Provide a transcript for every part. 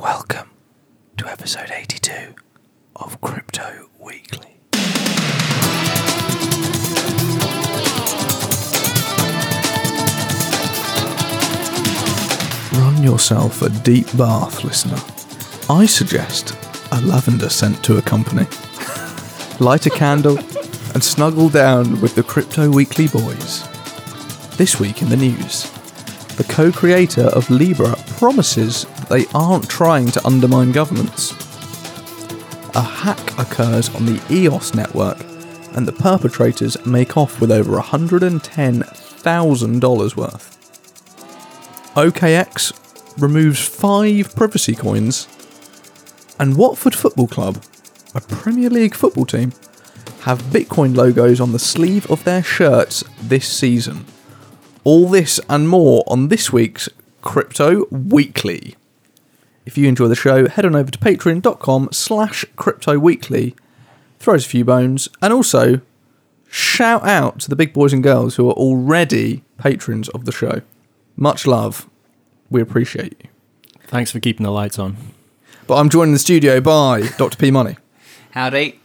Welcome to episode 82 of Crypto Weekly. Run yourself a deep bath, listener. I suggest a lavender scent to accompany. Light a candle and snuggle down with the Crypto Weekly boys. This week in the news, the co creator of Libra promises they aren't trying to undermine governments. A hack occurs on the EOS network, and the perpetrators make off with over $110,000 worth. OKEx removes five privacy coins, and Watford Football Club, a Premier League football team, have Bitcoin logos on the sleeve of their shirts this season. All this and more on this week's Crypto Weekly. If you enjoy the show, head on over to patreon.com slash crypto weekly, throw us a few bones, and also shout out to the big boys and girls who are already patrons of the show. Much love. We appreciate you. Thanks for keeping the lights on. But I'm joined in the studio by Dr. P Money. Howdy.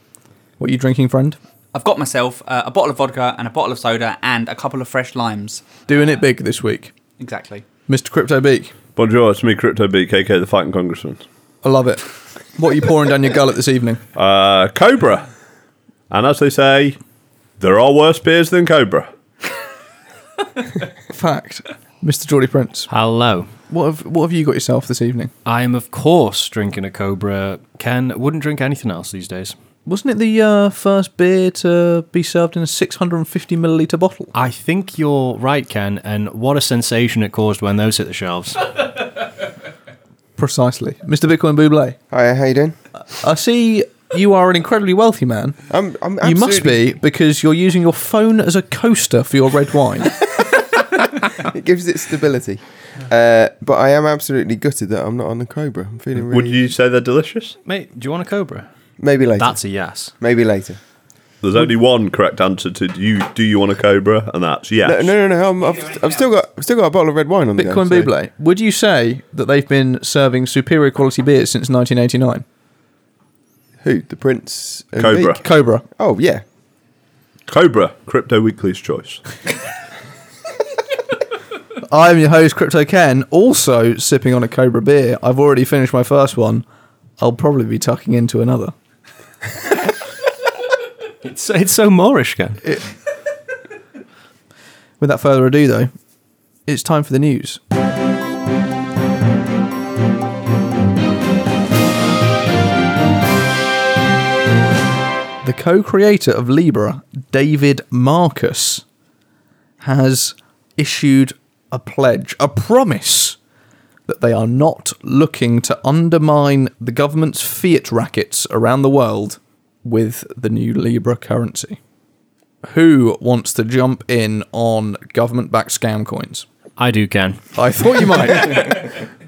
What are you drinking, friend? I've got myself uh, a bottle of vodka and a bottle of soda and a couple of fresh limes. Doing it big this week. Exactly. Mr. Crypto Beak. Bonjour, it's me, Crypto Beak, KK, the fighting congressman. I love it. What are you pouring down your gullet this evening? Uh, Cobra. And as they say, there are worse beers than Cobra. Fact. Mr. Geordie Prince. Hello. What have, what have you got yourself this evening? I am, of course, drinking a Cobra. Ken wouldn't drink anything else these days. Wasn't it the uh, first beer to be served in a 650 milliliter bottle? I think you're right, Ken, and what a sensation it caused when those hit the shelves. Precisely. Mr. Bitcoin Buble. Hi, how you doing? I see you are an incredibly wealthy man. I'm, I'm You must absolutely- be because you're using your phone as a coaster for your red wine. It gives it stability. Uh, but I am absolutely gutted that I'm not on the Cobra. I'm feeling really. Would you say they're delicious? Mate, do you want a Cobra? Maybe later. That's a yes. Maybe later. There's only one correct answer to do you, do you want a Cobra? And that's yes. No, no, no. no I'm, I've, I've still got, I've still got a bottle of red wine on the go, Bitcoin so- Buble, would you say that they've been serving superior quality beers since 1989? Who? The Prince. and Cobra. Beak? Cobra. Oh yeah. Cobra, Crypto Weekly's choice. I'm your host, Crypto Ken, also sipping on a Cobra beer. I've already finished my first one. I'll probably be tucking into another. It's, it's so moreish, Ken. Without further ado, though, it's time for the news. The co creator of Libra, David Marcus, has issued a pledge, a promise that they are not looking to undermine the government's fiat rackets around the world with the new Libra currency. Who wants to jump in on government backed scam coins? I do, Ken. I thought you might.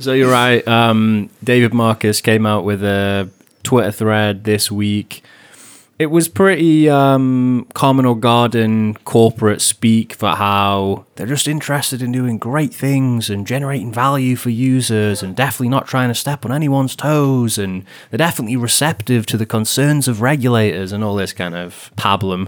So you're right. Um, David Marcus came out with a Twitter thread this week. It was pretty um, common or garden corporate speak for how they're just interested in doing great things and generating value for users and definitely not trying to step on anyone's toes and they're definitely receptive to the concerns of regulators and all this kind of pablum.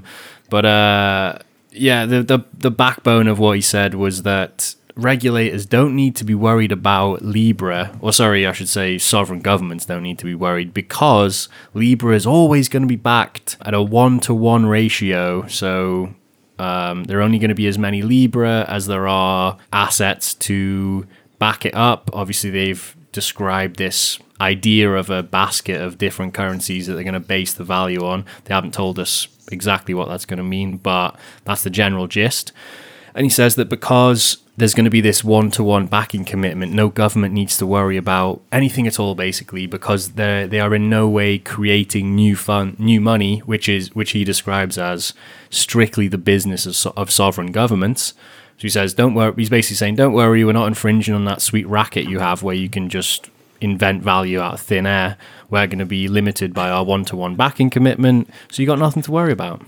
But uh, yeah, the, the the backbone of what he said was that regulators don't need to be worried about Libra, or sorry, I should say sovereign governments don't need to be worried because Libra is always going to be backed at a one to one ratio. So um, there are only going to be as many Libra as there are assets to back it up. Obviously, they've described this idea of a basket of different currencies that they're going to base the value on. They haven't told us exactly what that's going to mean, but that's the general gist. And he says that because there's going to be this one to one backing commitment, no government needs to worry about anything at all, basically, because they they are in no way creating new fund, new money, which is which he describes as strictly the business of, of sovereign governments. So he says, don't worry. He's basically saying, don't worry, we're not infringing on that sweet racket you have where you can just invent value out of thin air. We're going to be limited by our one to one backing commitment, so you got nothing to worry about.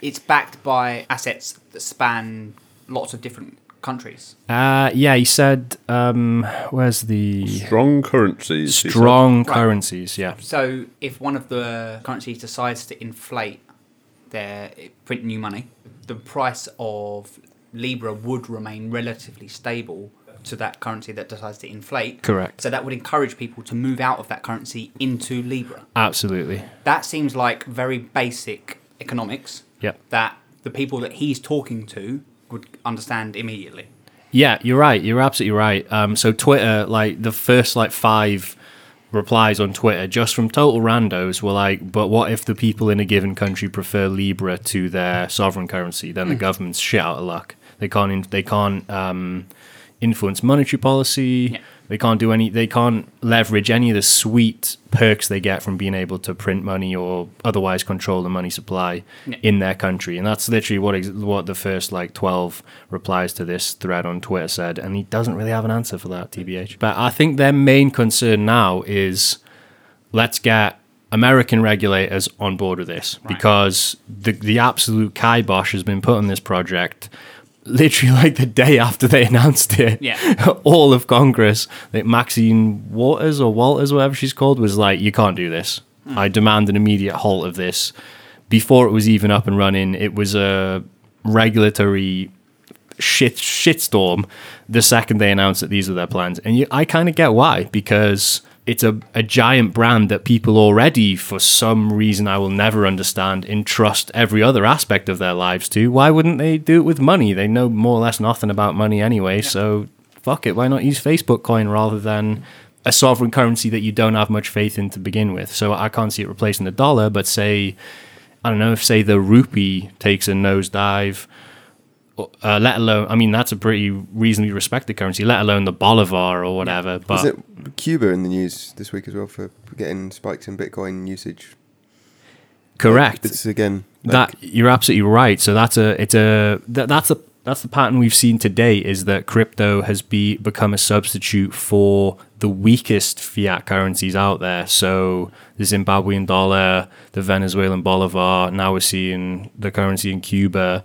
It's backed by assets that span lots of different countries. Uh, yeah, he said, um, where's the Strong currencies. he said. strong Right. currencies? Yeah. So if one of the currencies decides to inflate their print new money, the price of Libra would remain relatively stable to that currency that decides to inflate. Correct. So that would encourage people to move out of that currency into Libra. Absolutely. That seems like very basic economics Yeah. that the people that he's talking to would understand immediately. Yeah, you're right. You're absolutely right. Um, so Twitter, like the first like five replies on Twitter, just from total randos, were like, "But what if the people in a given country prefer Libra to their sovereign currency? Then the government's shit out of luck. They can't. In- they can't um, influence monetary policy. Yeah. They can't do any. They can't leverage any of the sweet perks they get from being able to print money or otherwise control the money supply Yeah. in their country. And that's literally what ex- what the first like twelve replies to this thread on Twitter said. And he doesn't really have an answer for that, tbh. But I think their main concern now is let's get American regulators on board with this because the the absolute kibosh has been put on this project. Literally, like the day after they announced it, Yeah. all of Congress, like Maxine Waters or Walters, whatever she's called, was like, "You can't do this. Hmm. I demand an immediate halt of this." Before it was even up and running, it was a regulatory shit shitstorm the second they announced that these were their plans. And you, I kind of get why because it's a, a giant brand that people already, for some reason I will never understand, entrust every other aspect of their lives to. Why wouldn't they do it with money? They know more or less nothing about money anyway. So fuck it. Why not use Facebook coin rather than a sovereign currency that you don't have much faith in to begin with? So I can't see it replacing the dollar, but say. I don't know if say the rupee takes a nosedive, uh, let alone I mean that's a pretty reasonably respected currency. Let alone the bolivar or whatever. But it Cuba in the news this week as well for getting spikes in Bitcoin usage? correct. It's again like, that you're absolutely right. So that's a it's a that, that's a that's the pattern we've seen today is that crypto has be become a substitute for the weakest fiat currencies out there. So the Zimbabwean dollar, the Venezuelan bolivar. Now we're seeing the currency in Cuba.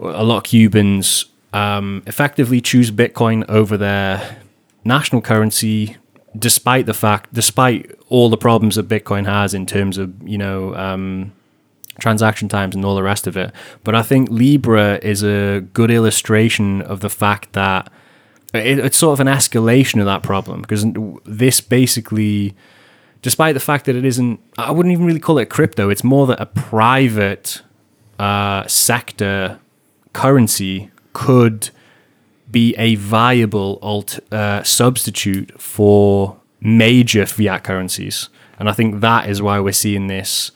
A lot of Cubans um, effectively choose Bitcoin over their national currency, despite the fact, despite all the problems that Bitcoin has in terms of you know. Um, transaction times and all the rest of it. But I think Libra is a good illustration of the fact that it, it's sort of an escalation of that problem because this basically, despite the fact that it isn't, I wouldn't even really call it crypto. It's more that a private uh, sector currency could be a viable alt, uh, substitute for major fiat currencies. And I think that is why we're seeing this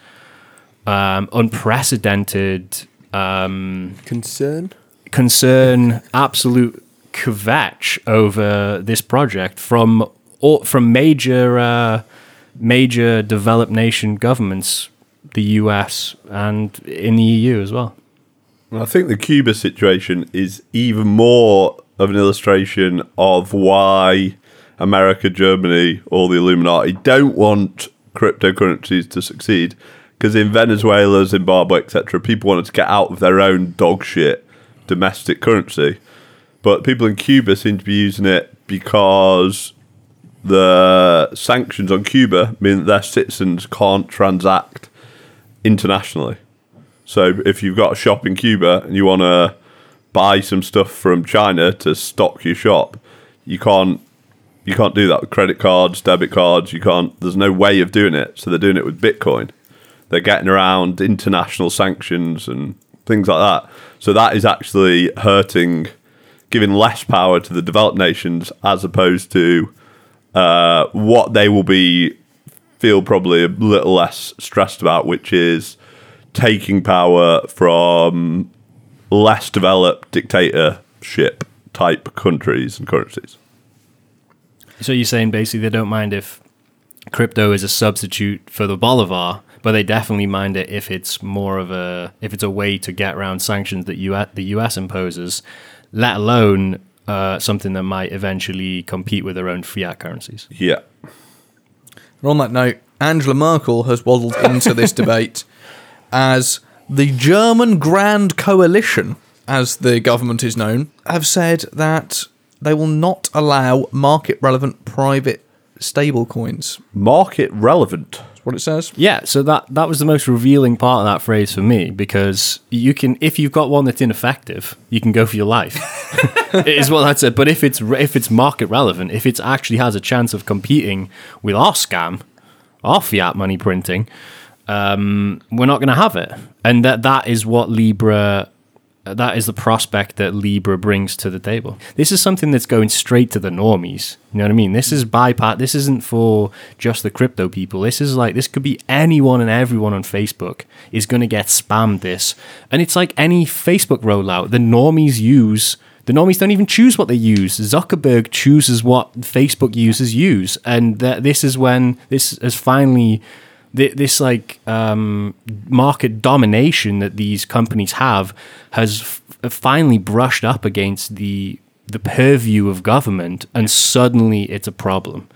um, unprecedented um, concern. concern, absolute kvetch over this project from all, from major uh, major developed nation governments, the US and in the EU as well. I think the Cuba situation is even more of an illustration of why America, Germany, all the Illuminati don't want cryptocurrencies to succeed. Because in Venezuela, Zimbabwe, etc., people wanted to get out of their own dog shit domestic currency. But people in Cuba seem to be using it because the sanctions on Cuba mean that their citizens can't transact internationally. So if you've got a shop in Cuba and you want to buy some stuff from China to stock your shop, you can't you can't do that with credit cards, debit cards. You can't. There's no way of doing it. So they're doing it with Bitcoin. They're getting around international sanctions and things like that. So that is actually hurting, giving less power to the developed nations as opposed to uh, what they will be feel probably a little less stressed about, which is taking power from less developed dictatorship type countries and currencies. So you're saying basically they don't mind if crypto is a substitute for the bolivar, but they definitely mind it if it's more of a if it's a way to get around sanctions that US, the US imposes, let alone uh, something that might eventually compete with their own fiat currencies. Yeah. And on that note, Angela Merkel has waddled into this debate as the German Grand Coalition as the government is known, have said that they will not allow market relevant private stablecoins. Market relevant. That's what it says. Yeah, so that that was the most revealing part of that phrase for me because you can if you've got one that's ineffective, you can go for your life. it is what that said. But if it's if it's market relevant, if it actually has a chance of competing with our scam, our fiat money printing, um, we're not going to have it. And that that is what Libra that is the prospect that Libra brings to the table. This is something that's going straight to the normies. You know what I mean? This is bypass. This isn't for just the crypto people. This is like this could be anyone and everyone on Facebook is going to get spammed this, and it's like any Facebook rollout. The normies use. The normies don't even choose what they use. Zuckerberg chooses what Facebook users use, and th- this is when this has finally this like um, market domination that these companies have has f- finally brushed up against the the purview of government, and suddenly it's a problem.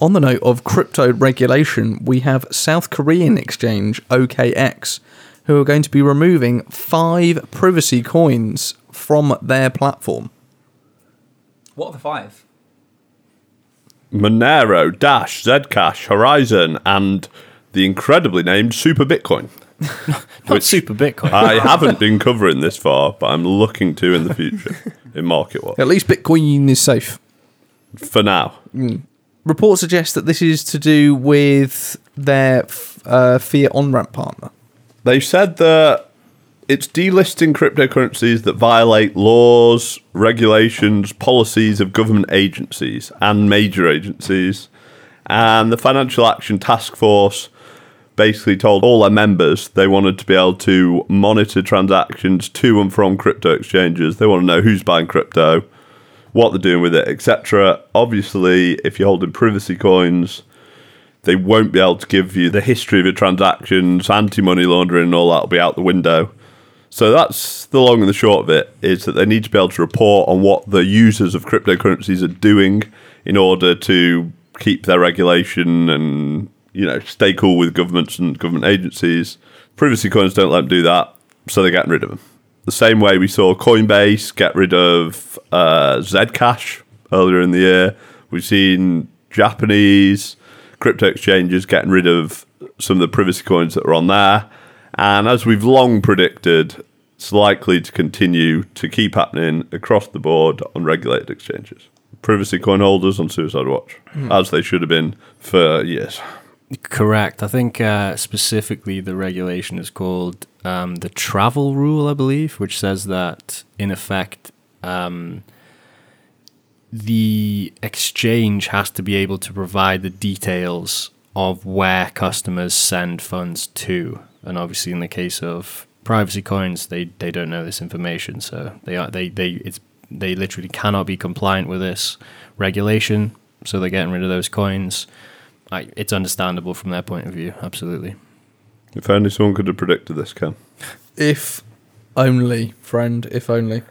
On the note of crypto regulation, we have South Korean exchange OKEx, who are going to be removing five privacy coins from their platform. What are the five? Monero, Dash, Zcash, Horizen, and the incredibly named Super Bitcoin. Not super Bitcoin. I haven't been covering this far, but I'm looking to in the future in Market Watch. At least Bitcoin is safe. For now. Reports suggest that this is to do with their f- uh, fiat on ramp partner. They've said that it's delisting cryptocurrencies that violate laws, regulations, policies of government agencies and major agencies. And the Financial Action Task Force basically told all their members they wanted to be able to monitor transactions to and from crypto exchanges. They want to know who's buying crypto, what they're doing with it, etc. Obviously, if you're holding privacy coins, they won't be able to give you the history of your transactions, anti-money laundering, and all that will be out the window. So that's the long and the short of it is that they need to be able to report on what the users of cryptocurrencies are doing in order to keep their regulation and you know stay cool with governments and government agencies. Privacy coins don't let them do that, so they're getting rid of them. The same way we saw Coinbase get rid of uh, Zcash earlier in the year, we've seen Japanese crypto exchanges getting rid of some of the privacy coins that are on there. And as we've long predicted, it's likely to continue to keep happening across the board on regulated exchanges. Privacy coin holders on Suicide Watch, as they should have been for years. Correct. I think uh, specifically the regulation is called um, the travel rule, I believe, which says that in effect um, the exchange has to be able to provide the details of where customers send funds to, and obviously in the case of privacy coins, they, they don't know this information, so they are they they it's they literally cannot be compliant with this regulation, so they're getting rid of those coins. I, it's understandable from their point of view, absolutely. If only someone could have predicted this, Ken. If only, friend, if only.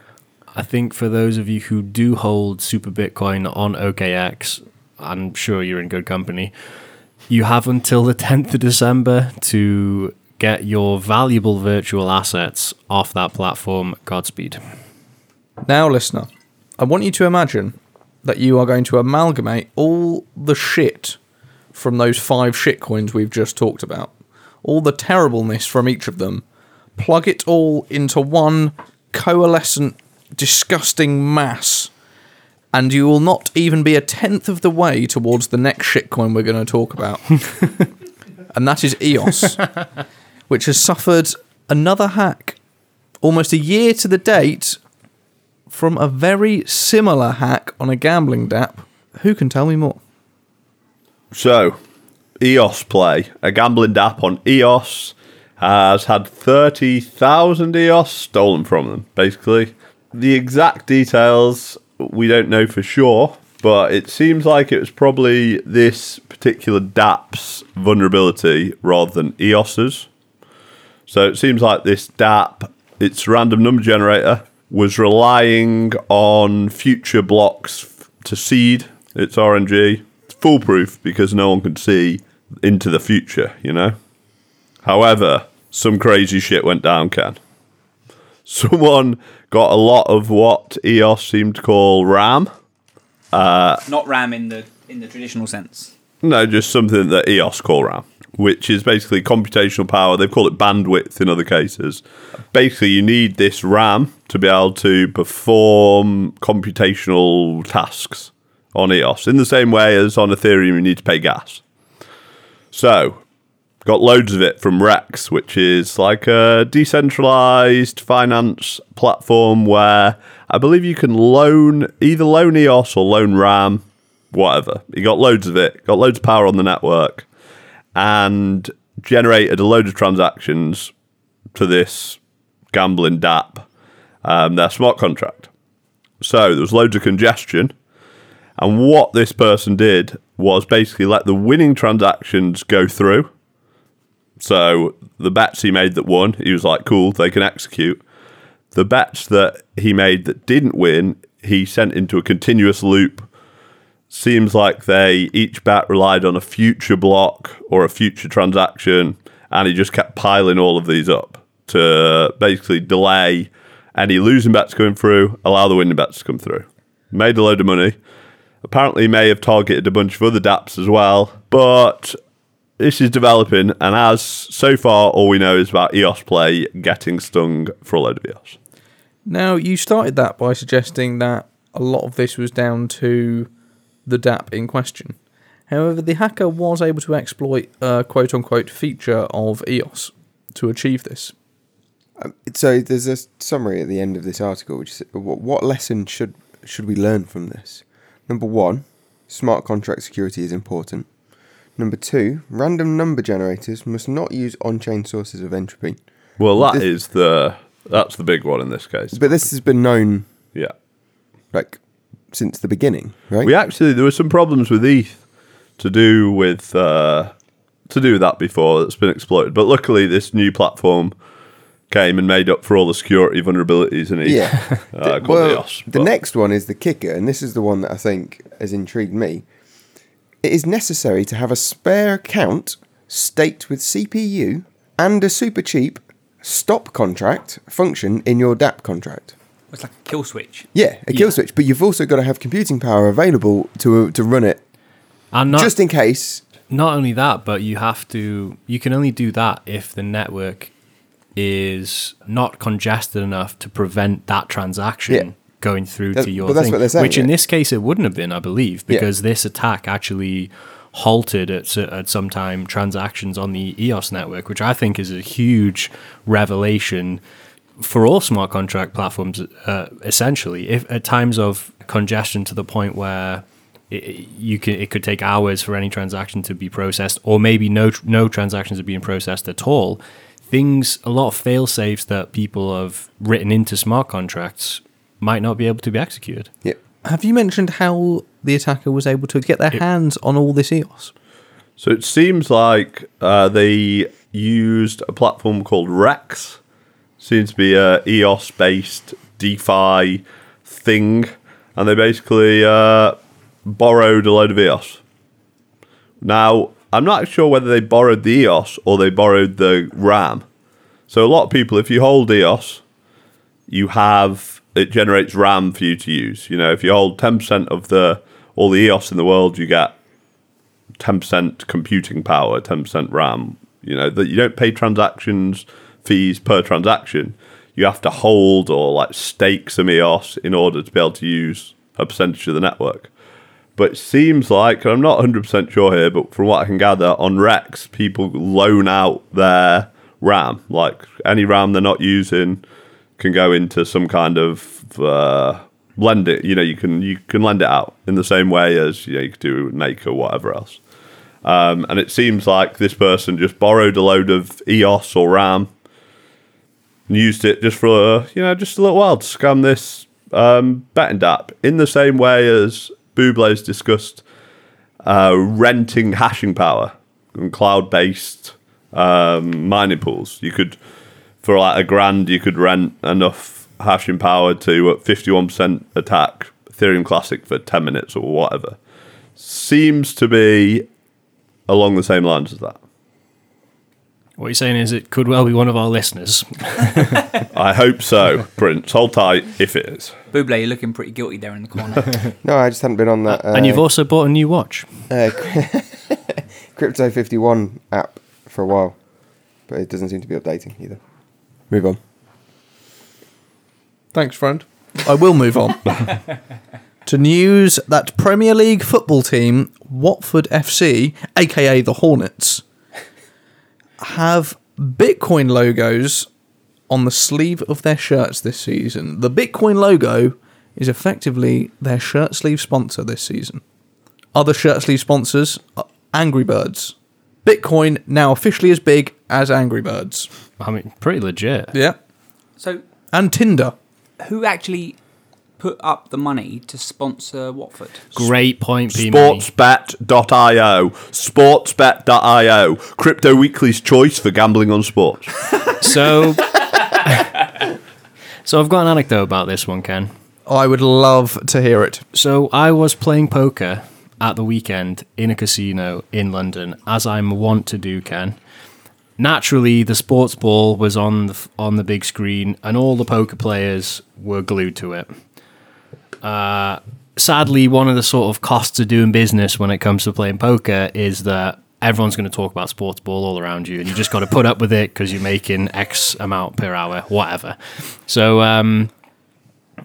I think for those of you who do hold Super Bitcoin on OKEx, I'm sure you're in good company. You have until the 10th of December to get your valuable virtual assets off that platform. Godspeed. Now, listener, I want you to imagine that you are going to amalgamate all the shit from those five shitcoins we've just talked about, all the terribleness from each of them, plug it all into one coalescent, disgusting mass, and you will not even be a tenth of the way towards the next shitcoin we're going to talk about. and that is EOS, which has suffered another hack almost a year to the date from a very similar hack on a gambling dApp. Who can tell me more? So, EOS Play, a gambling app on EOS, has had 30,000 EOS stolen from them, basically. The exact details we don't know for sure, but it seems like it was probably this particular dApp's vulnerability rather than EOS's. So it seems like this dApp, its random number generator, was relying on future blocks to seed its RNG. It's foolproof because no one can see into the future, you know? However, some crazy shit went down, Ken. someone got a lot of what EOS seemed to call RAM. Uh, Not RAM in the in the traditional sense. No, just something that EOS call RAM, which is basically computational power. They call it bandwidth in other cases. Basically, you need this RAM to be able to perform computational tasks on EOS in the same way as on Ethereum you need to pay gas. So, got loads of it from Rex, which is like a decentralized finance platform where I believe you can loan either loan EOS or loan RAM, whatever. You got loads of it, got loads of power on the network, and generated a load of transactions to this gambling DApp, um, their smart contract. So there was loads of congestion. And what this person did was basically let the winning transactions go through. So the bets he made that won, he was like, cool, they can execute. The bets that he made that didn't win, he sent into a continuous loop. Seems like they each bet relied on a future block or a future transaction, and he just kept piling all of these up to basically delay any losing bets going through, allow the winning bets to come through. Made a load of money. Apparently, may have targeted a bunch of other dApps as well, but this is developing, and as so far, all we know is about EOS Play getting stung for a load of EOS. Now, you started that by suggesting that a lot of this was down to the dApp in question. However, the hacker was able to exploit a quote unquote feature of EOS to achieve this. Um, so there's a summary at the end of this article, which is what, what lesson should should we learn from this? Number one, smart contract security is important. Number two, random number generators must not use on-chain sources of entropy. Well, that This- is the that's the big one in this case. But this has been known Yeah, like since the beginning, right? we actually there were some problems with ETH to do with uh, to do with that before that's been exploited. But luckily, this new platform came and made up for all the security vulnerabilities in ETH. Yeah. uh, called well, EOS, the next one is the kicker, and this is the one that I think has intrigued me. It is necessary to have a spare account staked with CPU and a super cheap stop contract function in your dApp contract. It's like a kill switch. Yeah, a kill Yeah. switch, but you've also got to have computing power available to uh, to run it And not just in case. not only that, but you have to. You can only do that if the network is not congested enough to prevent that transaction Yeah. going through That- to your but that's thing. what saying, which in this case it wouldn't have been, I believe, Yeah. because this attack actually halted at, at some time transactions on the EOS network, which I think is a huge revelation for all smart contract platforms. Uh, essentially, if at times of congestion to the point where it, you can it could take hours for any transaction to be processed, or maybe no no transactions are being processed at all. Things a lot of fail safes that people have written into smart contracts might not be able to be executed. Yeah. Have you mentioned how the attacker was able to get their hands on all this EOS? So it seems like uh, they used a platform called Rex. Seems to be a EOS based DeFi thing, and they basically uh, borrowed a load of EOS. Now I'm not sure whether they borrowed the EOS or they borrowed the RAM. So a lot of people, if you hold EOS, you have it generates RAM for you to use. You know, if you hold ten percent of the all the EOS in the world, you get ten percent computing power, ten percent RAM. You know that you don't pay transactions fees per transaction. You have to hold or like stake some EOS in order to be able to use a percentage of the network. But it seems like and I'm not 100% sure here, but from what I can gather on Rex, people loan out their RAM. Like any RAM they're not using can go into some kind of uh, lend it. You know, you can you can lend it out in the same way as you know you could do Make or whatever else. Um, and it seems like this person just borrowed a load of EOS or RAM and used it just for uh, you know just a little while to scam this um, betting app in the same way as Bublé's discussed uh, renting hashing power and cloud-based um, mining pools. You could for like a grand, you could rent enough hashing power to at fifty-one percent attack Ethereum Classic for ten minutes or whatever. Seems to be along the same lines as that. What you're saying is it could well be one of our listeners. I hope so, Prince. Hold tight if it is. Buble, you're looking pretty guilty there in the corner. No, I just hadn't been on that. Uh, and you've also bought a new watch. uh, Crypto 51 app for a while, but it doesn't seem to be updating either. Move on. Thanks, friend. I will move on to news that Premier League football team Watford FC, aka the Hornets, have Bitcoin logos on the sleeve of their shirts this season. The Bitcoin logo is effectively their shirt sleeve sponsor this season. Other shirt sleeve sponsors are Angry Birds. Bitcoin now officially as big as Angry Birds. I mean, pretty legit. Yeah. so, And Tinder. who actually put up the money to sponsor Watford? Great point, P. Money. Sportsbet.io. Sportsbet.io. Crypto Weekly's choice for gambling on sports. So, so I've got an anecdote about this one, Ken. Oh, I would love to hear it. So I was playing poker at the weekend in a casino in London, as I'm wont to do, Ken. Naturally, the sports ball was on the on the big screen, and all the poker players were glued to it. Uh, sadly, one of the sort of costs of doing business when it comes to playing poker is that everyone's going to talk about sports ball all around you, and you just got to put up with it because you're making X amount per hour, whatever. So, um,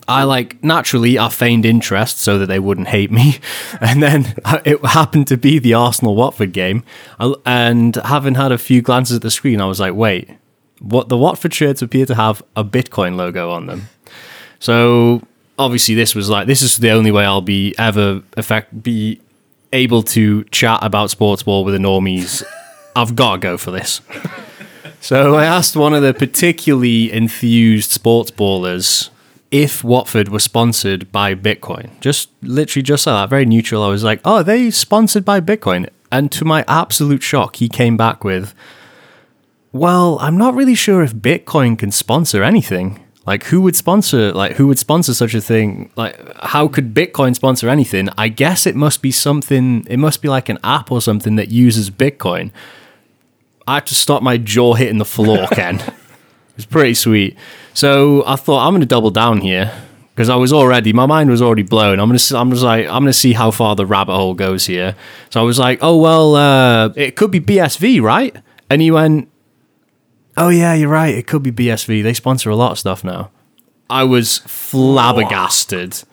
I like naturally I feigned interest so that they wouldn't hate me, and then it happened to be the Arsenal Watford game, and having had a few glances at the screen, I was like, wait, what? The Watford shirts appear to have a Bitcoin logo on them, so obviously this was like this is the only way I'll be ever effect be able to chat about sports ball with the normies. I've got to go for this. So I asked one of the particularly enthused sports ballers if Watford were sponsored by Bitcoin. Just literally just like that, very neutral. I was like, oh, are they sponsored by Bitcoin? And to my absolute shock, he came back with, well, I'm not really sure if Bitcoin can sponsor anything. Like who would sponsor like who would sponsor such a thing? Like how could Bitcoin sponsor anything? I guess it must be something it must be like an app or something that uses Bitcoin. I had to stop my jaw hitting the floor, Ken. It's pretty sweet. So I thought I'm going to double down here because I was already my mind was already blown. I'm going to I'm just like I'm going to see how far the rabbit hole goes here. So I was like, oh well, uh, it could be BSV, right? And he went, oh yeah, you're right. It could be BSV. They sponsor a lot of stuff now. I was flabbergasted.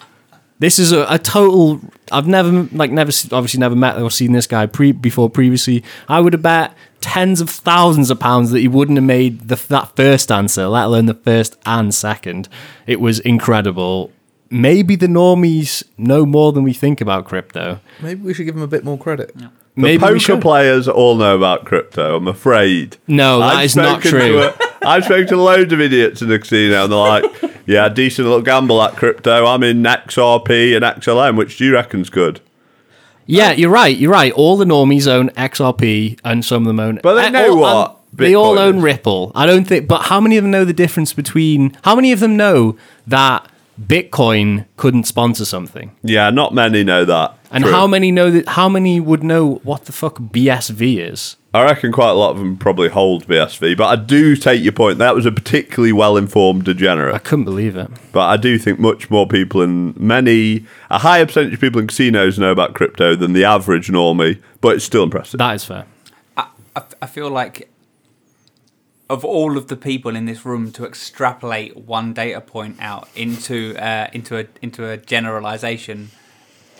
This is a, a total. I've never like never s- obviously never met or seen this guy pre before previously. I would have bet tens of thousands of pounds that he wouldn't have made the, that first answer, let alone the first and second. It was incredible. Maybe the normies know more than we think about crypto. Maybe we should give him a bit more credit. The Maybe poker players all know about crypto, I'm afraid. No, that I've is not true. a- I've spoken to loads of idiots in the casino, and they're like, yeah, decent little gamble at crypto. I'm in XRP and XLM. Which do you reckon's good? Yeah, you're right. You're right. All the normies own XRP, and some of them own. But they uh, know all- what um, they all own. Ripple. I don't think. But how many of them know the difference between? How many of them know that Bitcoin couldn't sponsor something? Yeah, not many know that. And True. how many know that? How many would know what the fuck BSV is? I reckon quite a lot of them probably hold BSV, but I do take your point. That was a particularly well-informed degenerate. I couldn't believe it. But I do think much more people in many, a higher percentage of people in casinos know about crypto than the average normie. But it's still impressive. That is fair. I, I, I feel like of all of the people in this room to extrapolate one data point out into uh, into a into a generalization,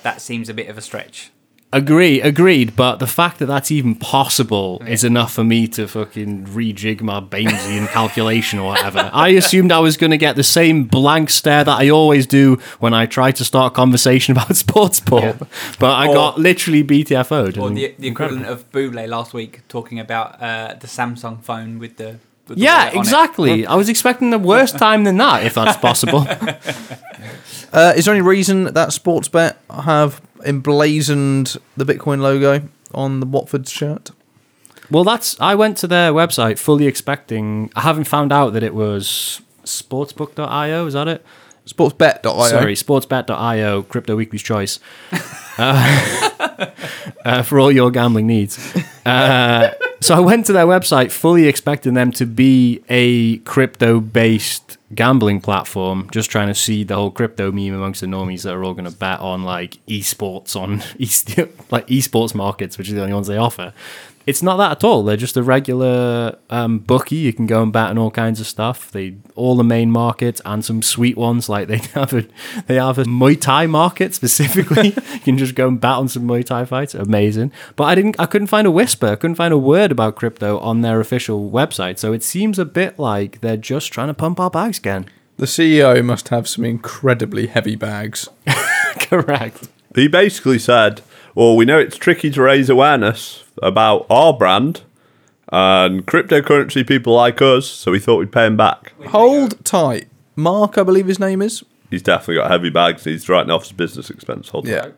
that seems a bit of a stretch. Agree, agreed. But the fact that that's even possible is enough for me to fucking rejig my Bayesian calculation or whatever. I assumed I was going to get the same blank stare that I always do when I try to start a conversation about sports ball, but I Or- got literally BTFO'd. Or the, the equivalent of Boule last week talking about uh, the Samsung phone with the with the Yeah, wallet on it. exactly. I was expecting the worst time than that, if that's possible. Uh, is there any reason that sports bet have emblazoned the Bitcoin logo on the Watford shirt? well, that's. I went to their website fully expecting. I haven't found out that it was sportsbook.io. Is that it? Sportsbet.io. Sorry, sportsbet.io, Crypto Weekly's choice. uh, uh, for all your gambling needs. Uh, So I went to their website fully expecting them to be a crypto based gambling platform, just trying to see the whole crypto meme amongst the normies that are all going to bet on like esports on like esports markets, which are the only ones they offer. It's not that at all. They're just a regular um, bookie. You can go and bet on all kinds of stuff. They all the main markets and some sweet ones. Like they have a they have a Muay Thai market specifically. you can just go and bet on some Muay Thai fights. Amazing. But I didn't. I couldn't find a whisper. I couldn't find a word about crypto on their official website. So it seems a bit like they're just trying to pump our bags again. The CEO must have some incredibly heavy bags. Correct. He basically said, "Well, we know it's tricky to raise awareness about our brand and cryptocurrency people like us, so we thought we'd pay him back." Hold tight. Mark, I believe his name is. He's definitely got heavy bags. He's writing off his business expense. Hold on. Yeah.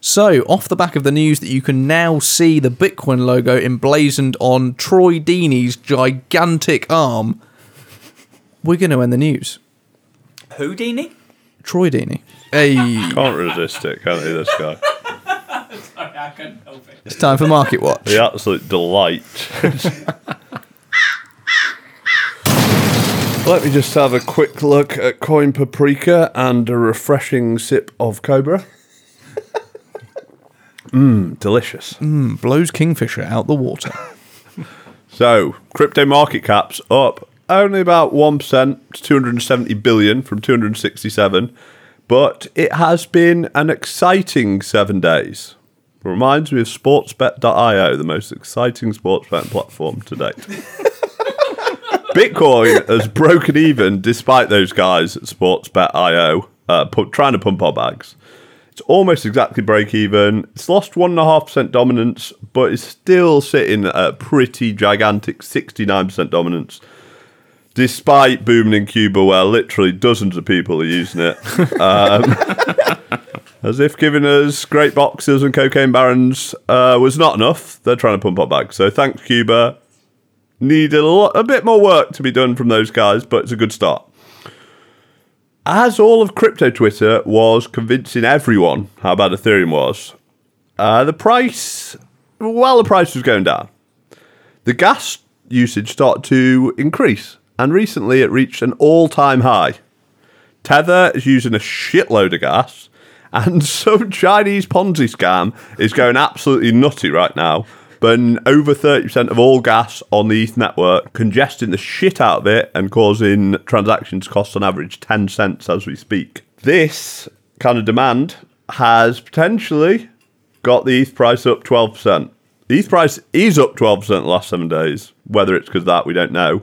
So, off the back of the news that you can now see the Bitcoin logo emblazoned on Troy Deeney's gigantic arm, we're going to end the news. Houdini? Troy Deeney. Hey, Can't resist it, can't he? This guy, it's time for Market Watch. the absolute delight. Let me just have a quick look at Coin Paprika and a refreshing sip of Cobra. Mmm, delicious. Mmm, blows Kingfisher out the water. So, crypto market caps up only about 1% to 270 billion from 267, but it has been an exciting seven days. Reminds me of sportsbet.io, the most exciting sports betting platform to date. Bitcoin has broken even despite those guys at sportsbet.io uh, trying to pump our bags. It's almost exactly break even. It's lost 1.5% dominance, but it's still sitting at a pretty gigantic 69% dominance. Despite booming in Cuba, where literally dozens of people are using it. Um, as if giving us great boxers and cocaine barons uh, was not enough, they're trying to pump up bags. So thanks, Cuba. Need a, lot, a bit more work to be done from those guys, but it's a good start as all of crypto Twitter was convincing everyone how bad Ethereum was, uh, the price, well, the price was going down. The gas usage started to increase, and recently it reached an all time high. Tether is using a shitload of gas, and some Chinese Ponzi scam is going absolutely nutty right now. Burning over 30% of all gas on the ETH network, congesting the shit out of it and causing transactions cost on average 10 cents as we speak. This kind of demand has potentially got the ETH price up 12%. The ETH price is up 12% the last seven days. Whether it's because of that, we don't know.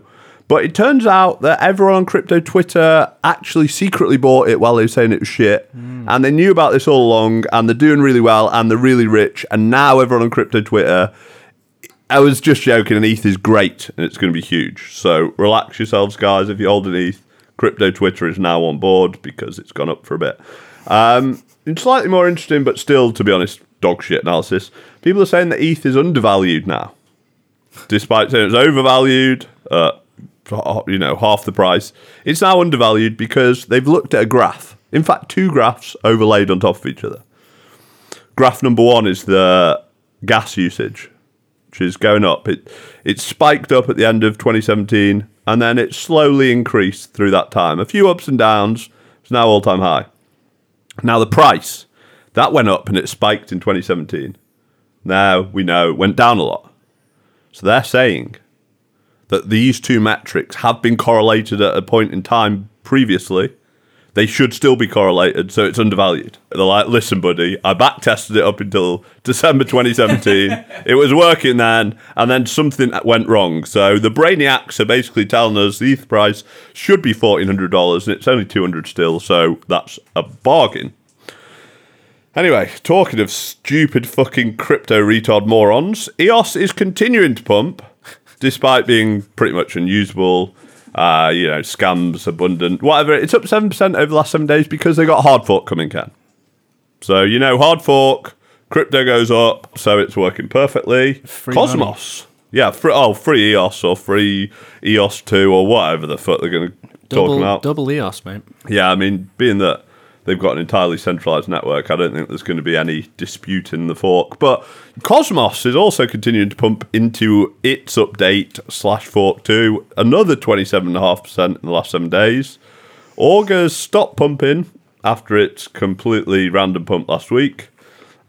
But it turns out that everyone on crypto Twitter actually secretly bought it while they were saying it was shit. And they knew about this all along, and they're doing really well, and they're really rich. And now everyone on crypto Twitter, I was just joking, and ETH is great, and it's going to be huge. So relax yourselves, guys. If you hold holding ETH, crypto Twitter is now on board because it's gone up for a bit. Um, it's slightly more interesting, but still, to be honest, dog shit analysis. People are saying that ETH is undervalued now, despite saying it's overvalued. Uh, you know, half the price. It's now undervalued because they've looked at a graph. In fact, two graphs overlaid on top of each other. Graph number one is the gas usage, which is going up. It it spiked up at the end of 2017, and then it slowly increased through that time. A few ups and downs. It's now all time high. Now the price that went up and it spiked in 2017. Now we know it went down a lot. So they're saying that these two metrics have been correlated at a point in time previously. They should still be correlated, so it's undervalued. They're like, listen, buddy, I back tested it up until December 2017. it was working then, and then something went wrong. So the brainiacs are basically telling us the ETH price should be $1,400, and it's only 200 still, so that's a bargain. Anyway, talking of stupid fucking crypto retard morons, EOS is continuing to pump, despite being pretty much unusable. Uh, you know, scams abundant, whatever. It's up seven percent over the last seven days because they got hard fork coming, Ken. So you know, hard fork, crypto goes up, so it's working perfectly. Free Cosmos, yeah, free, oh, free EOS or free EOS two or whatever the fuck they're going to talk about. double EOS, mate. Yeah, I mean, being that they've got an entirely centralized network. I don't think there's going to be any dispute in the fork. But Cosmos is also continuing to pump into its update slash fork two, another 27.5% in the last seven days. Augur's stopped pumping after its completely random pump last week.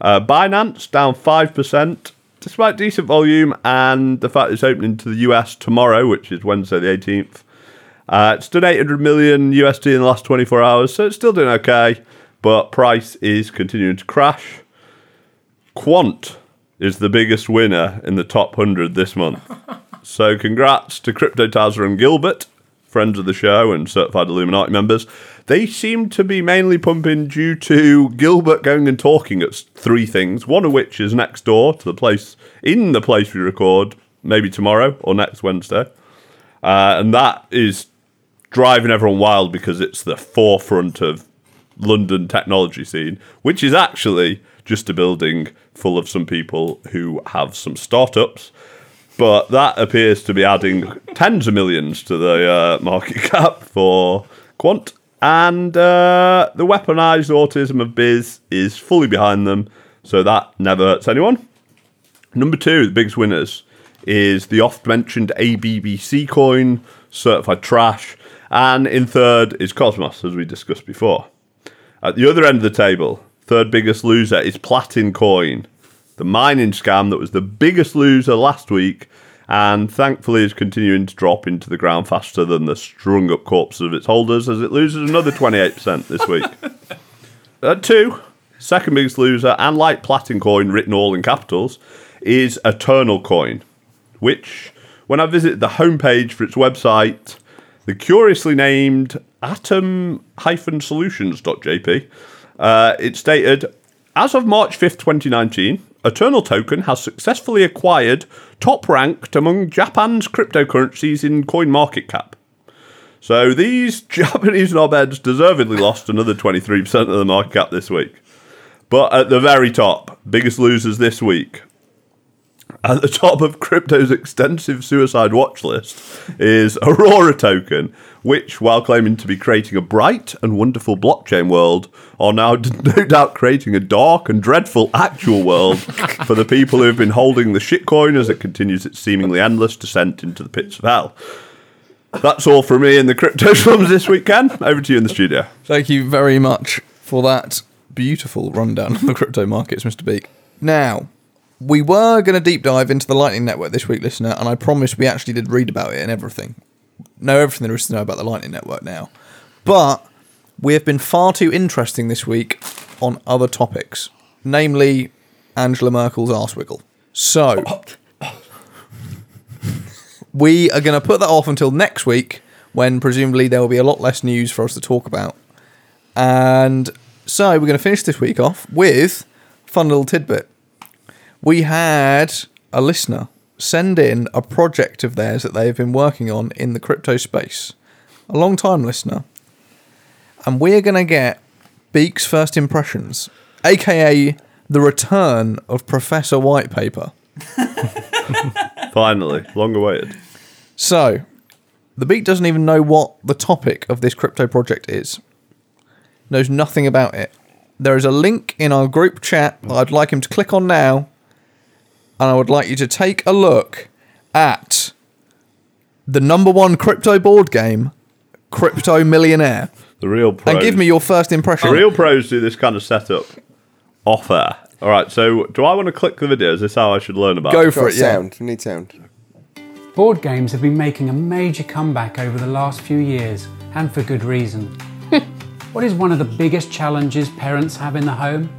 Uh, Binance down 5%, despite decent volume and the fact it's opening to the US tomorrow, which is Wednesday the 18th. Uh, it's done 800 million USD in the last 24 hours, so it's still doing okay, but price is continuing to crash. Quant is the biggest winner in the top 100 this month. so congrats to Crypto Tazza and Gilbert, friends of the show and certified Illuminati members. They seem to be mainly pumping due to Gilbert going and talking at three things, one of which is next door to the place, in the place we record, maybe tomorrow or next Wednesday. Uh, and that is driving everyone wild because it's the forefront of London technology scene, which is actually just a building full of some people who have some startups. But that appears to be adding tens of millions to the uh, market cap for Quant. And uh, the weaponized autism of Biz is fully behind them, so that never hurts anyone. Number two, the biggest winners, is the oft mentioned ABBC coin, certified trash. And in third is Cosmos, as we discussed before. At the other end of the table, third biggest loser is Platin Coin, the mining scam that was the biggest loser last week and thankfully is continuing to drop into the ground faster than the strung up corpses of its holders as it loses another 28% this week. At two, second biggest loser, and like Platin Coin written all in capitals, is Eternal Coin, which, when I visited the homepage for its website, the curiously named atom-solutions.jp, uh, it stated, as of March 5th, 2019, Eternal Token has successfully acquired top ranked among Japan's cryptocurrencies in coin market cap. So these Japanese knobheads deservedly lost another 23% of the market cap this week. But at the very top, biggest losers this week, at the top of crypto's extensive suicide watch list is Aurora Token, which, while claiming to be creating a bright and wonderful blockchain world, are now no doubt creating a dark and dreadful actual world for the people who have been holding the shitcoin as it continues its seemingly endless descent into the pits of hell. That's all from me in the crypto slums this week, Ken. Over to you in the studio. Thank you very much for that beautiful rundown of the crypto markets, Mr. Beak. Now, we were going to deep dive into the Lightning Network this week, listener, and I promise we actually did read about it and everything. Know everything there is to know about the Lightning Network now. But we have been far too interesting this week on other topics, namely Angela Merkel's arsewiggle. So, we are going to put that off until next week when presumably there will be a lot less news for us to talk about. And so, we're going to finish this week off with fun little tidbit we had a listener send in a project of theirs that they've been working on in the crypto space. A long time listener. And we're going to get Beak's first impressions, aka the return of Professor Whitepaper. Finally, long awaited. So, the Beak doesn't even know what the topic of this crypto project is. Knows nothing about it. There is a link in our group chat that I'd like him to click on now and I would like you to take a look at the number one crypto board game, Crypto Millionaire, The real pros. and give me your first impression. The real pros do this kind of setup off air. All right, so do I want to click the video? Is this how I should learn about Go it? for it, yeah. sound. We need sound. Board games have been making a major comeback over the last few years, and for good reason. what is one of the biggest challenges parents have in the home?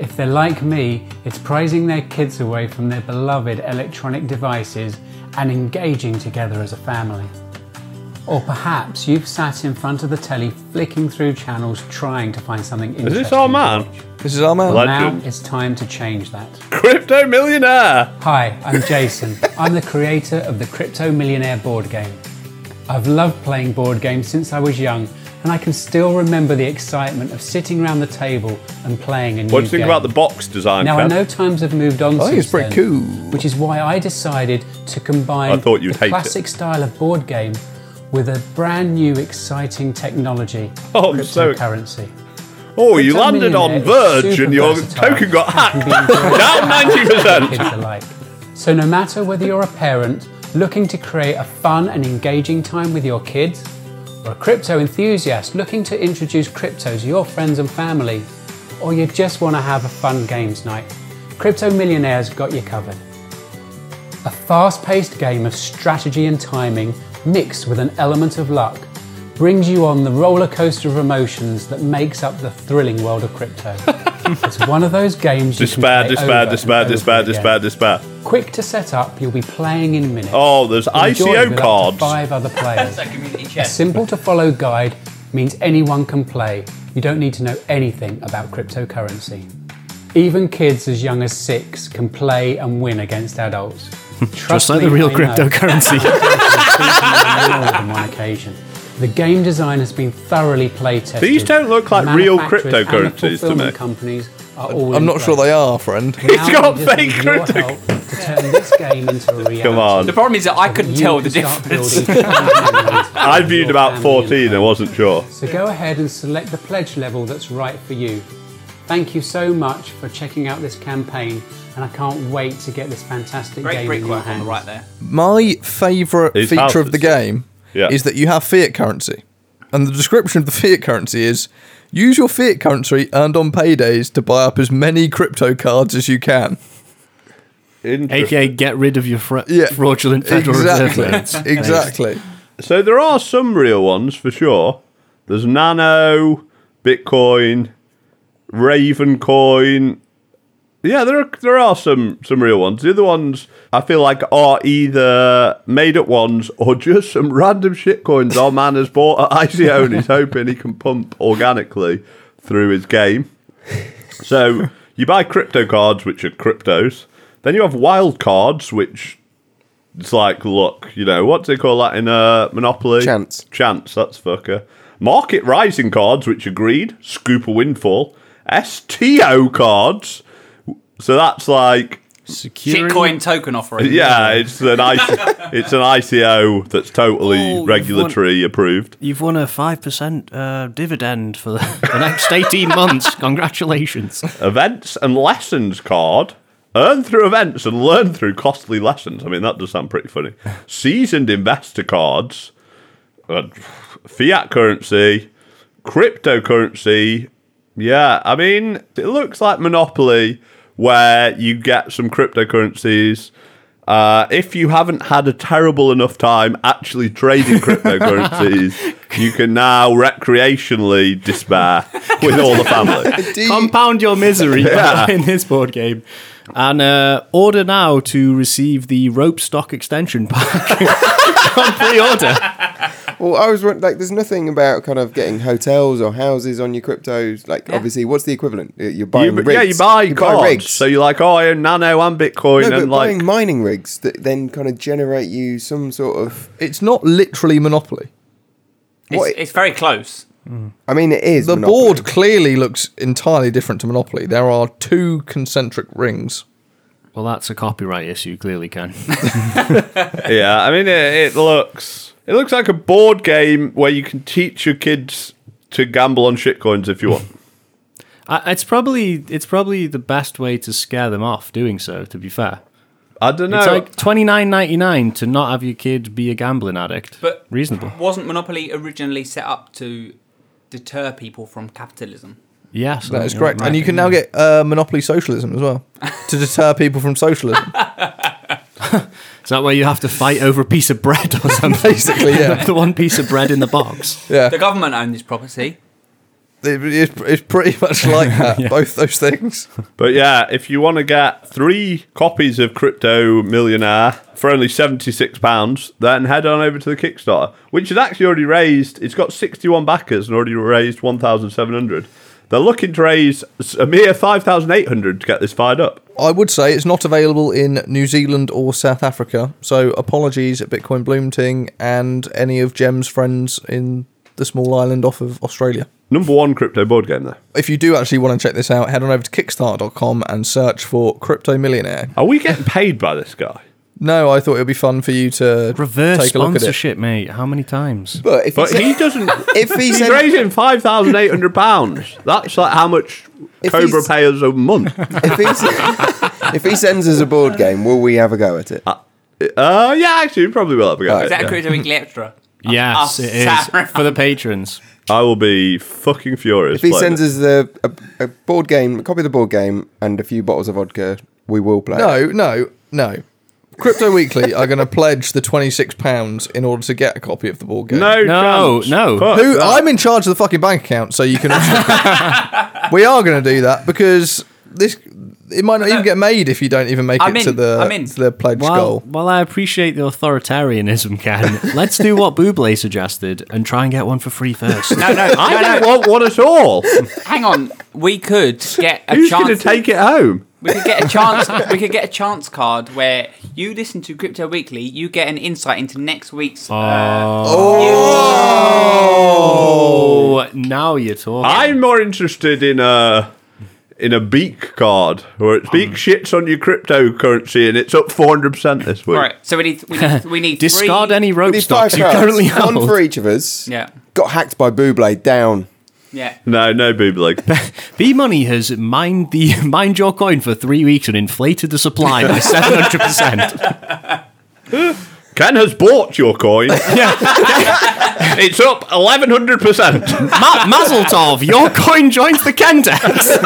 If they're like me, it's prizing their kids away from their beloved electronic devices and engaging together as a family. Or perhaps you've sat in front of the telly flicking through channels trying to find something interesting. Is this our man? This is our man. Like- Now it's time to change that. Crypto millionaire. Hi, I'm Jason. I'm the creator of the Crypto Millionaire board game. I've loved playing board games since I was young, and I can still remember the excitement of sitting around the table and playing a new What do you think game. about the box design? Now I Ken? know times have moved on. I think since it's pretty then, cool. Which is why I decided to combine I thought you'd the hate it. classic style of board game with a brand new exciting technology, Oh, I'm so- cryptocurrency. Oh, you Crypto landed on Millionaire is Verge super and your versatile token got and can hacked. be enjoyed Down by 90%. kids alike. So no matter whether you're a parent looking to create a fun and engaging time with your kids, or a crypto enthusiast looking to introduce crypto to your friends and family, or you just want to have a fun games night, Crypto Millionaire's got you covered. A fast paced game of strategy and timing mixed with an element of luck brings you on the roller coaster of emotions that makes up the thrilling world of crypto. it's one of those games you Despair, can play despair, over despair, and over despair, again. despair, despair. Quick to set up, you'll be playing in minutes. Oh, there's Enjoy ICO with up to cards. five other players. It's a community A chess. simple to follow guide means anyone can play. You don't need to know anything about cryptocurrency. Even kids as young as six can play and win against adults. Trust Just like me, the real I cryptocurrency. on one occasion. The game design has been thoroughly play tested. These don't look like real Manufacturers and the cryptocurrencies to me. companies are all I'm in not sure they are, friend. Now It's got fake need your crypto- help to turn this game into a reality. Come on. The problem is that I couldn't You tell the difference. building fun memories I with viewed about family and 14, I wasn't sure. So go ahead and select the pledge level that's right for you. Thank you so much for checking out this campaign, and I can't wait to get this fantastic Great game in your brickwork on the right there. My favourite His feature of the game Yeah. is that you have fiat currency. And the description of the fiat currency is use your fiat currency earned on paydays to buy up as many crypto cards as you can. Interesting. AKA get rid of your fra- Yeah. fraudulent Federal exactly. Reserve notes. exactly. So there are some real ones for sure. There's Nano, Bitcoin, Ravencoin. Yeah, there are there are some some real ones. The other ones I feel like are either made up ones or just some random shit coins our man has bought at ICO and he's hoping he can pump organically through his game. So you buy crypto cards, which are cryptos. Then you have wild cards, which it's like, look, you know, what's they call that in uh, Monopoly? Chance. Chance, that's fucker. Market rising cards, which are greed, scoop a windfall. STO cards. So that's like, Security. Shitcoin token offering. yeah, it's an IC- it's an ICO that's totally Oh, you've regulatory approved. You've won a 5% uh, dividend for the, the next 18 months. Congratulations. Events and lessons card. Earn through events and learn through costly lessons. I mean, that does sound pretty funny. Seasoned investor cards. uh, fiat currency. Cryptocurrency. Yeah, I mean, it looks like Monopoly where you get some cryptocurrencies. Uh, if you haven't had a terrible enough time actually trading cryptocurrencies, you can now recreationally despair with all the family. Do you- Compound your misery Yeah. in this board game. And uh, order now to receive the rope stock extension pack on pre-order. Well, I was wondering, like, there's nothing about kind of getting hotels or houses on your cryptos. Like, obviously, what's the equivalent? You're buying You- rigs. yeah, you buy You cards. rigs. so you're like, oh, I own Nano and Bitcoin, no, but and like, buying mining rigs that then kind of generate you some sort of. It's not literally Monopoly. It's, What- it's very close. I mean, it is The Monopoly. board clearly looks entirely different to Monopoly. There are two concentric rings. Well, that's a copyright issue, clearly, Ken. yeah, I mean, it, it looks it looks like a board game where you can teach your kids to gamble on shitcoins if you want. I, it's probably it's probably the best way to scare them off doing so. To be fair, I don't know. it's like twenty nine ninety nine to not have your kid be a gambling addict. But reasonable. Wasn't Monopoly originally set up to deter people from capitalism? Yes, That is correct. And you can now get uh, Monopoly Socialism as well to deter people from socialism. Is that where you have to fight over a piece of bread or something? Basically, yeah. the one piece of bread in the box. Yeah. The government owned this property. It- it's, it's pretty much like that, both those things. But yeah, if you want to get three copies of Crypto Millionaire for only £76, then head on over to the Kickstarter, which has actually already raised, it's got 61 backers and already raised 1,700. They're looking to raise a mere 5,800 to get this fired up. I would say it's not available in New Zealand or South Africa, so apologies at Bitcoin Bloomting and any of Jem's friends in the small island off of Australia. Number one crypto board game, though. If you do actually want to check this out, head on over to Kickstarter.com and search for Crypto Millionaire. Are we getting paid by this guy? No, I thought it'd be fun for you to Reverse take a look at it. sponsorship, mate. How many times? But if But he, he doesn't. if he He's sends, raising five thousand eight hundred pounds. That's like how much If Cobra he's- pay us a month. if, he, if he sends us a board game, will we have a go at it? Uh, yeah, actually, we probably will have a go. Alright. Is that Yeah. Crypto Weekly Extra? Yes, it is for the patrons. I will be fucking furious. If he playing sends it. us the a, a board game, a copy of the board game, and a few bottles of vodka, we will play. No, no, no. Crypto Weekly are going to pledge the twenty-six pounds in order to get a copy of the board game. no, No, chance. no. Fuck Who? that. I'm in charge of the fucking bank account, so you can. we are going to do that because this it might not even get made if you don't even make I'm it to the I'm in. to the pledge While, goal. while I appreciate the authoritarianism, Ken, let's do what Buble suggested and try and get one for free first. No, no, I no, don't no. want one at all. Hang on. We could get a Who's going to chance. take it home? we could get a chance. we could get a chance card where you listen to Crypto Weekly. You get an insight into next week's. Uh, oh, now you're talking. I'm more interested in a in a beak card where it's beak mm. shits on your cryptocurrency and it's up four hundred percent this week. right. So we need. We need. We need Discard three, any We rope need five stocks you cards, currently one for each of us. Yeah. Got hacked by Booblade down. Yeah. No, no boobleg. B Money has mined the mined your coin for three weeks and inflated the supply by seven hundred percent. Ken has bought your coin. Yeah. it's up eleven hundred percent. Mazel tov, your coin joins the Kentex. This is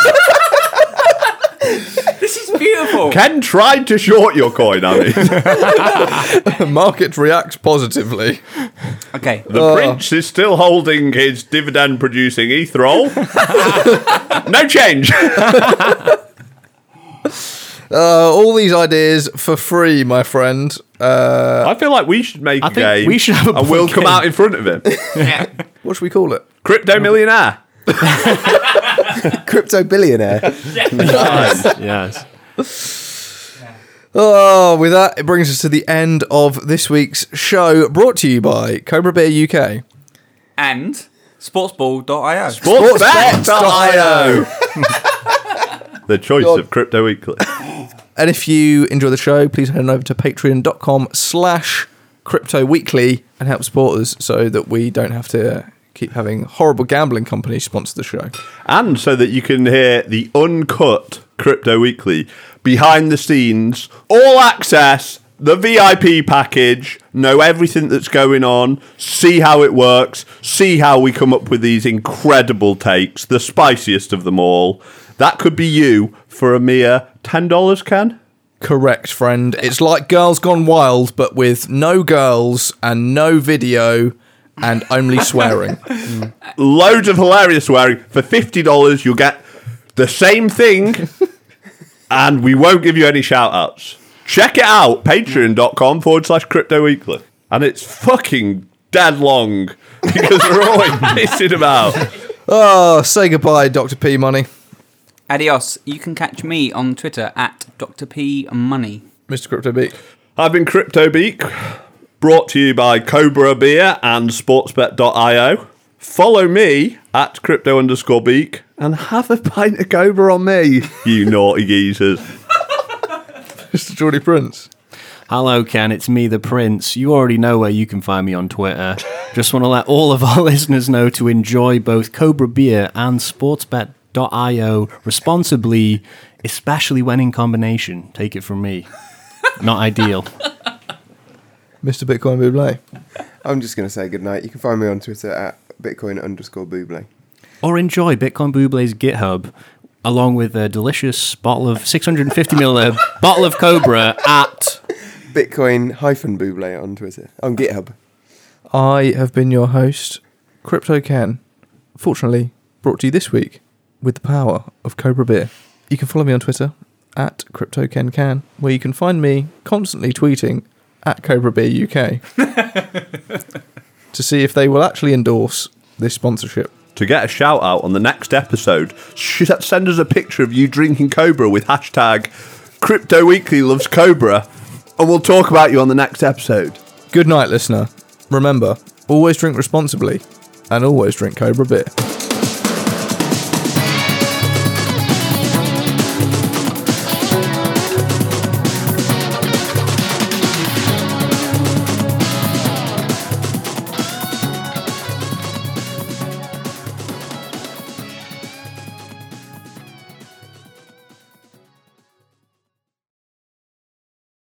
beautiful. Ken tried to short your coin. I mean, Market reacts positively. okay. the prince is still holding his dividend-producing ethrol. no change. Uh, all these ideas for free, my friend. Uh, I feel like we should make I a think game. we should have a and we'll board come game. out in front of him. Yeah. what should we call it? Crypto millionaire. Crypto billionaire. yes. Oh, with that, it brings us to the end of this week's show, brought to you by Cobra Beer UK. And sportsball.io. Sportsbet.io. the choice of Crypto Weekly. And if you enjoy the show, please head on over to patreon.com slash crypto weekly and help support us so that we don't have to keep having horrible gambling companies sponsor the show. And so that you can hear the uncut Crypto Weekly, behind the scenes, all access, the VIP package, know everything that's going on, see how it works, see how we come up with these incredible takes, the spiciest of them all. That could be you for a mere $10, Ken? Correct, friend. It's like Girls Gone Wild, but with no girls and no video and only swearing. loads of hilarious swearing. For fifty dollars, you'll get the same thing, and we won't give you any shout outs. Check it out, patreon.com forward slash crypto weekly. And it's fucking dead long because we're always pissing about. oh, say goodbye, Dr. P Money. Adios. You can catch me on Twitter at Dr. P Money. Mr. Crypto Beak. I've been Crypto Beak, brought to you by Cobra Beer and Sportsbet.io. Follow me at crypto underscore beak and have a pint of Cobra on me, you naughty geezers. Mr. Geordie Prince. Hello, Ken. It's me, the Prince. You already know where you can find me on Twitter. Just want to let all of our listeners know to enjoy both Cobra Beer and Sportsbet.io responsibly, especially when in combination. Take it from me. Not ideal. Mr. Bitcoin Buble. I'm just going to say goodnight. You can find me on Twitter at Bitcoin underscore Booblade. Or enjoy Bitcoin Bublé's GitHub along with a delicious bottle of 650 milliliter uh, bottle of Cobra at Bitcoin hyphen Booblade on Twitter. On GitHub. I have been your host, Crypto Ken. Fortunately, brought to you this week with the power of Cobra Beer. You can follow me on Twitter at CryptoKenCan, where you can find me constantly tweeting at Cobra Beer UK to see if they will actually endorse this sponsorship. to get a shout out on the next episode, send us a picture of you drinking Cobra with hashtag Crypto Weekly loves Cobra, and we'll talk about you on the next episode. Good night, listener. Remember, always drink responsibly and always drink Cobra Beer.